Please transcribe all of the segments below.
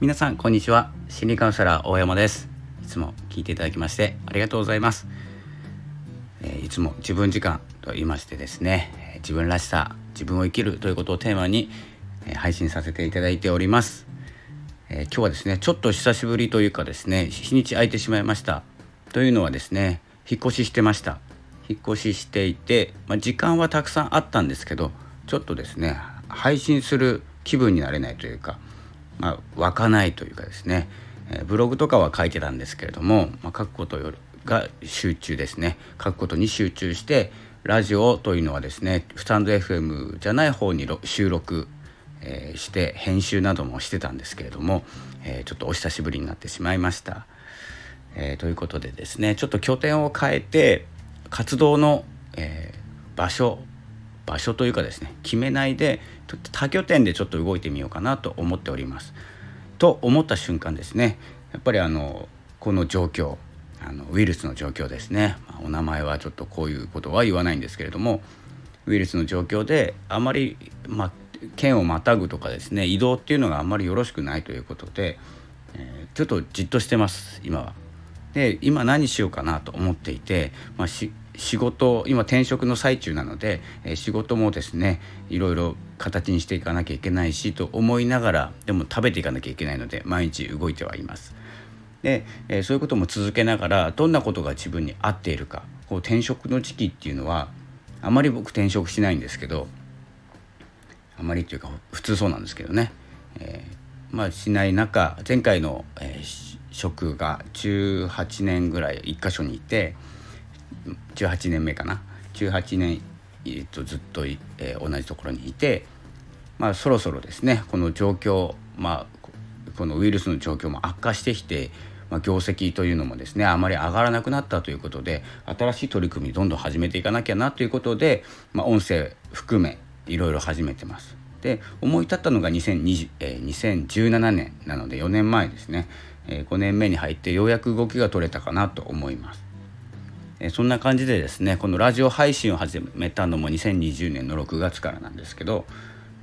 皆さんこんにちは。心理カウンセラー大山です。いつも聞いていただきましてありがとうございます、えー、いつも自分時間と言いましてですね自分らしさ自分を生きるということをテーマに、配信させていただいております、えー、今日はですねちょっと久しぶりというかですね日にち空いてしまいました。というのはですね引っ越ししてました。引っ越ししていて、まあ、時間はたくさんあったんですけどちょっとですね配信する気分になれないというか、まあ、湧かないというかですね、え、ブログとかは書いてたんですけれども、まあ、書くことが集中ですね書くことに集中してラジオというのはですねスタンド FM じゃない方に収録、えー、して編集などもしてたんですけれども、えー、ちょっとお久しぶりになってしまいました。えー、ということでですねちょっと拠点を変えて活動の、え場所場所というかですね決めないで多拠点でちょっと動いてみようかなと思っております。と思った瞬間ですねやっぱりあのこの状況あのウイルスの状況ですね、まあ、お名前はちょっとこういうことは言わないんですけれどもウイルスの状況であまり、まあ、県をまたぐとかですね移動っていうのがあんまりよろしくないということで、えー、ちょっとじっとしてます今は。で今何しようかなと思っていて、まあ、し仕事今転職の最中なので、え、仕事もですねいろいろ形にしていかなきゃいけないしと思いながらでも食べていかなきゃいけないので毎日動いてはいます。で、え、そういうことも続けながらどんなことが自分に合っているかこう転職の時期っていうのはあまり僕転職しないんですけどあまりというか普通そうなんですけどね、えー、まあしない中前回の、えー、職が18年ぐらい1箇所にいて。18年目かな18年、えー、とずっと、えー、同じところにいて、まあ、そろそろですねこの状況、まあ、このウイルスの状況も悪化してきて、まあ、業績というのもですねあまり上がらなくなったということで新しい取り組みどんどん始めていかなきゃなということで、まあ、音声含めいろいろ始めてます。で思い立ったのが2020、えー、2017年なので4年前ですね、えー、5年目に入ってようやく動きが取れたかなと思います。えそんな感じでですねこのラジオ配信を始めたのも2020年の6月からなんですけど、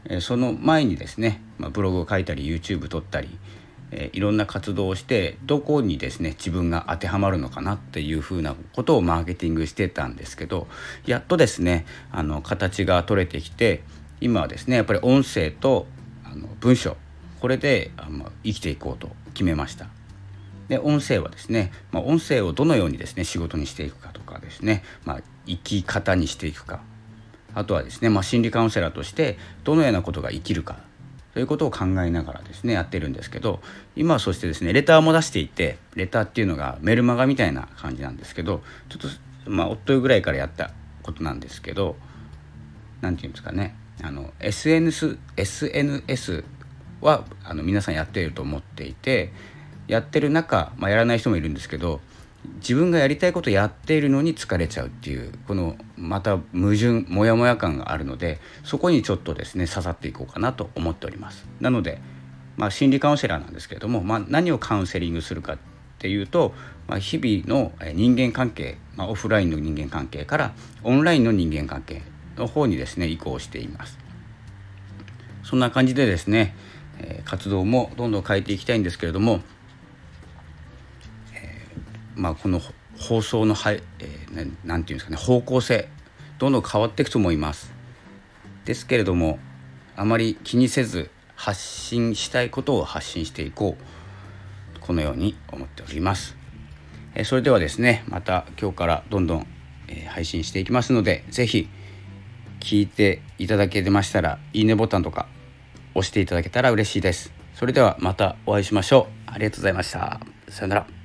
えその前にですね、まあ、ブログを書いたり YouTube 撮ったり、えいろんな活動をしてどこにですね自分が当てはまるのかなっていうふうなことをマーケティングしてたんですけどやっとですねあの形が取れてきて今はですねやっぱり音声とあの文章これであの生きていこうと決めました。で音声はですね、まあ、音声をどのようにですね仕事にしていくかとかですね、まあ、生き方にしていくかあとはですね、まあ、心理カウンセラーとしてどのようなことが生きるかということを考えながらですねやってるんですけど今はそしてですねレターも出していてレターっていうのがメルマガみたいな感じなんですけどちょっとまあ夫ぐらいからやったことなんですけど何て言うんですかねあの SNS, SNS はあの皆さんやっていると思っていてやってる中、まあ、やらない人もいるんですけど自分がやりたいことやっているのに疲れちゃうっていうこのまた矛盾モヤモヤ感があるのでそこにちょっとですね刺さっていこうかなと思っております。なので、まあ、心理カウンセラーなんですけれども、まあ、何をカウンセリングするかっていうと、まあ、日々の人間関係、まあ、オフラインの人間関係からオンラインの人間関係の方にですね移行しています。そんな感じでですね活動もどんどん変えていきたいんですけれどもまあ、この放送のは、えー、て言うんですかね方向性どんどん変わっていくと思います。ですけれどもあまり気にせず発信したいことを発信していこうこのように思っております。えー、それではですねまた今日からどんどん、えー、配信していきますので是非聞いていただけましたらいいねボタンとか押していただけたら嬉しいです。それではまたお会いしましょう。ありがとうございました。さよなら。